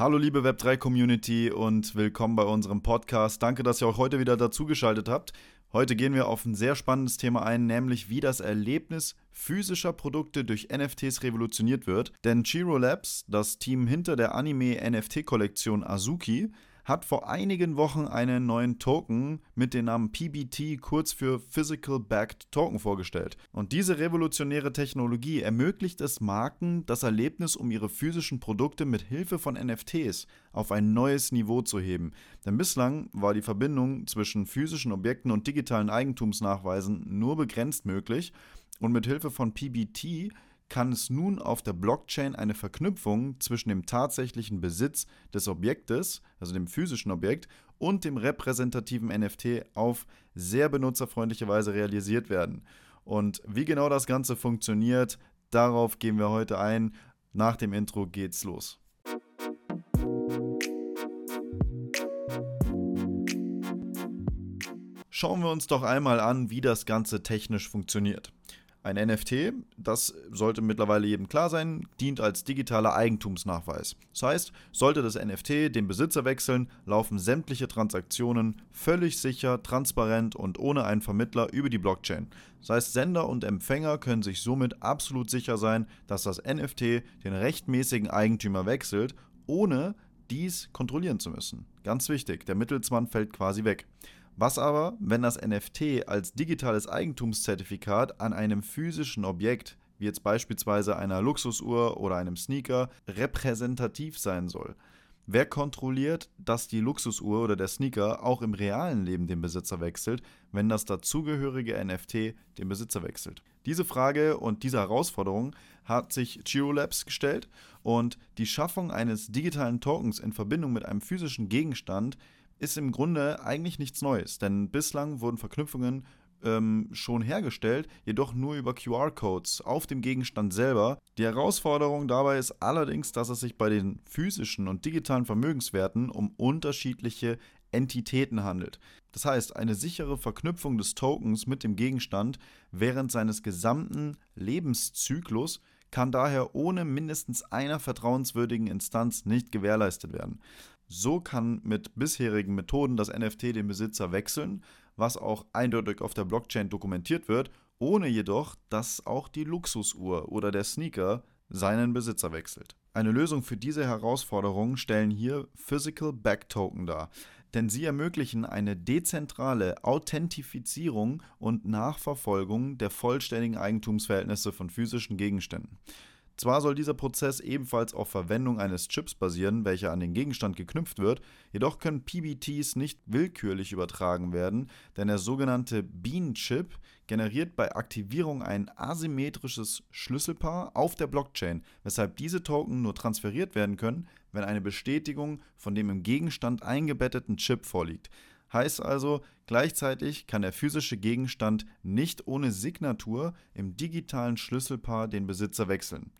Hallo liebe Web3 Community und willkommen bei unserem Podcast. Danke, dass ihr auch heute wieder dazugeschaltet habt. Heute gehen wir auf ein sehr spannendes Thema ein, nämlich wie das Erlebnis physischer Produkte durch NFTs revolutioniert wird. Denn Chiro Labs, das Team hinter der Anime-NFT-Kollektion Azuki, hat vor einigen Wochen einen neuen Token mit dem Namen PBT, kurz für Physical Backed Token, vorgestellt. Und diese revolutionäre Technologie ermöglicht es Marken, das Erlebnis um ihre physischen Produkte mit Hilfe von NFTs auf ein neues Niveau zu heben. Denn bislang war die Verbindung zwischen physischen Objekten und digitalen Eigentumsnachweisen nur begrenzt möglich und mit Hilfe von PBT kann es nun auf der Blockchain eine Verknüpfung zwischen dem tatsächlichen Besitz des Objektes, also dem physischen Objekt, und dem repräsentativen NFT auf sehr benutzerfreundliche Weise realisiert werden. Und wie genau das Ganze funktioniert, darauf gehen wir heute ein. Nach dem Intro geht's los. Schauen wir uns doch einmal an, wie das Ganze technisch funktioniert. Ein NFT, das sollte mittlerweile jedem klar sein, dient als digitaler Eigentumsnachweis. Das heißt, sollte das NFT den Besitzer wechseln, laufen sämtliche Transaktionen völlig sicher, transparent und ohne einen Vermittler über die Blockchain. Das heißt, Sender und Empfänger können sich somit absolut sicher sein, dass das NFT den rechtmäßigen Eigentümer wechselt, ohne dies kontrollieren zu müssen. Ganz wichtig, der Mittelsmann fällt quasi weg. Was aber, wenn das NFT als digitales Eigentumszertifikat an einem physischen Objekt, wie jetzt beispielsweise einer Luxusuhr oder einem Sneaker, repräsentativ sein soll? Wer kontrolliert, dass die Luxusuhr oder der Sneaker auch im realen Leben den Besitzer wechselt, wenn das dazugehörige NFT den Besitzer wechselt? Diese Frage und diese Herausforderung hat sich Labs gestellt und die Schaffung eines digitalen Tokens in Verbindung mit einem physischen Gegenstand ist im Grunde eigentlich nichts Neues, denn bislang wurden Verknüpfungen ähm, schon hergestellt, jedoch nur über QR-Codes auf dem Gegenstand selber. Die Herausforderung dabei ist allerdings, dass es sich bei den physischen und digitalen Vermögenswerten um unterschiedliche Entitäten handelt. Das heißt, eine sichere Verknüpfung des Tokens mit dem Gegenstand während seines gesamten Lebenszyklus kann daher ohne mindestens einer vertrauenswürdigen Instanz nicht gewährleistet werden. So kann mit bisherigen Methoden das NFT den Besitzer wechseln, was auch eindeutig auf der Blockchain dokumentiert wird, ohne jedoch, dass auch die Luxusuhr oder der Sneaker seinen Besitzer wechselt. Eine Lösung für diese Herausforderung stellen hier Physical Back Token dar, denn sie ermöglichen eine dezentrale Authentifizierung und Nachverfolgung der vollständigen Eigentumsverhältnisse von physischen Gegenständen. Zwar soll dieser Prozess ebenfalls auf Verwendung eines Chips basieren, welcher an den Gegenstand geknüpft wird, jedoch können PBTs nicht willkürlich übertragen werden, denn der sogenannte Bean-Chip generiert bei Aktivierung ein asymmetrisches Schlüsselpaar auf der Blockchain, weshalb diese Token nur transferiert werden können, wenn eine Bestätigung von dem im Gegenstand eingebetteten Chip vorliegt. Heißt also, gleichzeitig kann der physische Gegenstand nicht ohne Signatur im digitalen Schlüsselpaar den Besitzer wechseln.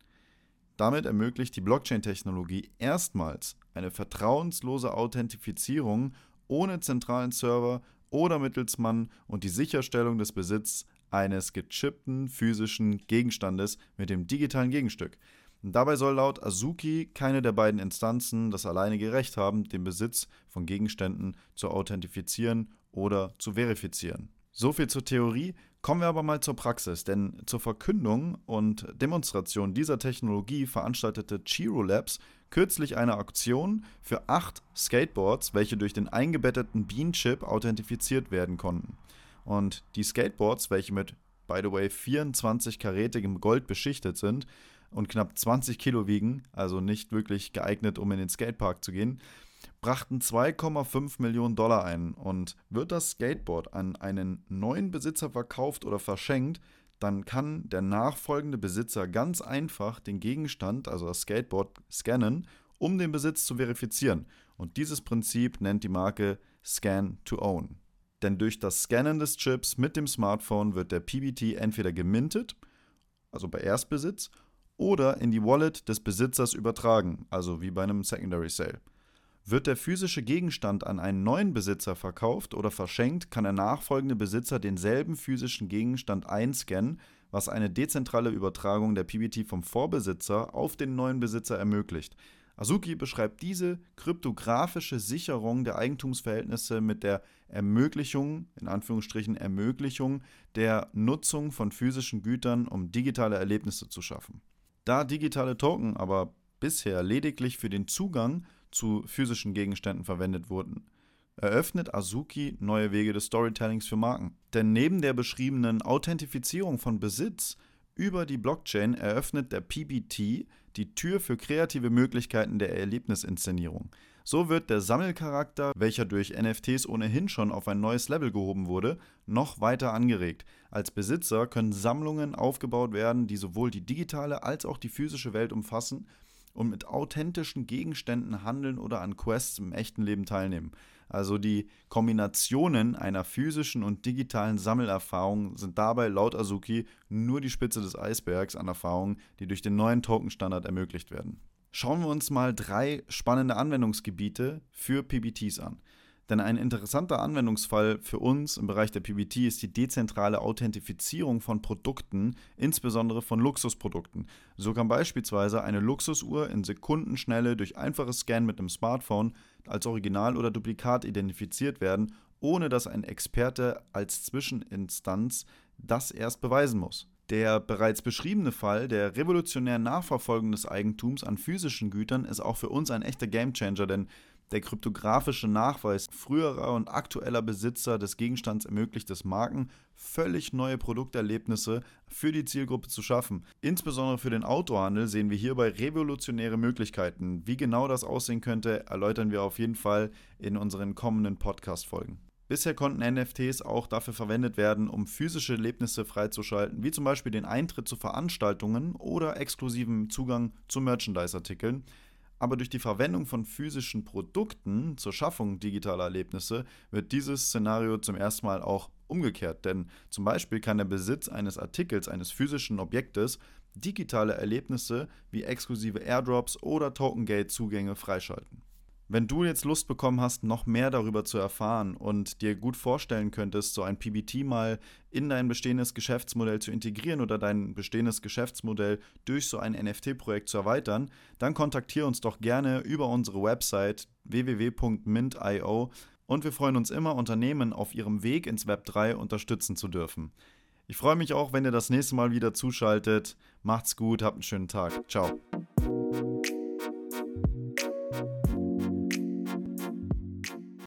Damit ermöglicht die Blockchain-Technologie erstmals eine vertrauenslose Authentifizierung ohne zentralen Server oder Mittelsmann und die Sicherstellung des Besitzes eines gechippten physischen Gegenstandes mit dem digitalen Gegenstück. Dabei soll laut Azuki keine der beiden Instanzen das alleinige Recht haben, den Besitz von Gegenständen zu authentifizieren oder zu verifizieren. So viel zur Theorie. Kommen wir aber mal zur Praxis, denn zur Verkündung und Demonstration dieser Technologie veranstaltete Chiro Labs kürzlich eine Auktion für acht Skateboards, welche durch den eingebetteten Bean-Chip authentifiziert werden konnten. Und die Skateboards, welche mit, by the way, 24 karätigem Gold beschichtet sind und knapp 20 Kilo wiegen, also nicht wirklich geeignet, um in den Skatepark zu gehen, brachten 2,5 Millionen Dollar ein. Und wird das Skateboard an einen neuen Besitzer verkauft oder verschenkt, dann kann der nachfolgende Besitzer ganz einfach den Gegenstand, also das Skateboard, scannen, um den Besitz zu verifizieren. Und dieses Prinzip nennt die Marke Scan to Own. Denn durch das Scannen des Chips mit dem Smartphone wird der PBT entweder gemintet, also bei Erstbesitz, oder in die Wallet des Besitzers übertragen, also wie bei einem Secondary Sale. Wird der physische Gegenstand an einen neuen Besitzer verkauft oder verschenkt, kann der nachfolgende Besitzer denselben physischen Gegenstand einscannen, was eine dezentrale Übertragung der PBT vom Vorbesitzer auf den neuen Besitzer ermöglicht. Azuki beschreibt diese kryptografische Sicherung der Eigentumsverhältnisse mit der Ermöglichung, in Anführungsstrichen Ermöglichung, der Nutzung von physischen Gütern, um digitale Erlebnisse zu schaffen. Da digitale Token aber bisher lediglich für den Zugang zu physischen Gegenständen verwendet wurden, eröffnet Azuki neue Wege des Storytellings für Marken. Denn neben der beschriebenen Authentifizierung von Besitz über die Blockchain eröffnet der PBT die Tür für kreative Möglichkeiten der Erlebnisinszenierung. So wird der Sammelcharakter, welcher durch NFTs ohnehin schon auf ein neues Level gehoben wurde, noch weiter angeregt. Als Besitzer können Sammlungen aufgebaut werden, die sowohl die digitale als auch die physische Welt umfassen und mit authentischen Gegenständen handeln oder an Quests im echten Leben teilnehmen. Also die Kombinationen einer physischen und digitalen Sammelerfahrung sind dabei laut Azuki nur die Spitze des Eisbergs an Erfahrungen, die durch den neuen Token-Standard ermöglicht werden. Schauen wir uns mal drei spannende Anwendungsgebiete für PBTs an. Denn ein interessanter Anwendungsfall für uns im Bereich der PBT ist die dezentrale Authentifizierung von Produkten, insbesondere von Luxusprodukten. So kann beispielsweise eine Luxusuhr in Sekundenschnelle durch einfaches Scan mit dem Smartphone als Original oder Duplikat identifiziert werden, ohne dass ein Experte als Zwischeninstanz das erst beweisen muss. Der bereits beschriebene Fall der revolutionären Nachverfolgung des Eigentums an physischen Gütern ist auch für uns ein echter Gamechanger, denn der kryptografische Nachweis früherer und aktueller Besitzer des Gegenstands ermöglicht es Marken, völlig neue Produkterlebnisse für die Zielgruppe zu schaffen. Insbesondere für den Autohandel sehen wir hierbei revolutionäre Möglichkeiten. Wie genau das aussehen könnte, erläutern wir auf jeden Fall in unseren kommenden Podcast-Folgen. Bisher konnten NFTs auch dafür verwendet werden, um physische Erlebnisse freizuschalten, wie zum Beispiel den Eintritt zu Veranstaltungen oder exklusiven Zugang zu Merchandise-Artikeln. Aber durch die Verwendung von physischen Produkten zur Schaffung digitaler Erlebnisse wird dieses Szenario zum ersten Mal auch umgekehrt. Denn zum Beispiel kann der Besitz eines Artikels, eines physischen Objektes, digitale Erlebnisse wie exklusive Airdrops oder Token-Gate-Zugänge freischalten. Wenn du jetzt Lust bekommen hast, noch mehr darüber zu erfahren und dir gut vorstellen könntest, so ein PBT mal in dein bestehendes Geschäftsmodell zu integrieren oder dein bestehendes Geschäftsmodell durch so ein NFT-Projekt zu erweitern, dann kontaktiere uns doch gerne über unsere Website www.mint.io und wir freuen uns immer, Unternehmen auf ihrem Weg ins Web 3 unterstützen zu dürfen. Ich freue mich auch, wenn ihr das nächste Mal wieder zuschaltet. Macht's gut, habt einen schönen Tag. Ciao.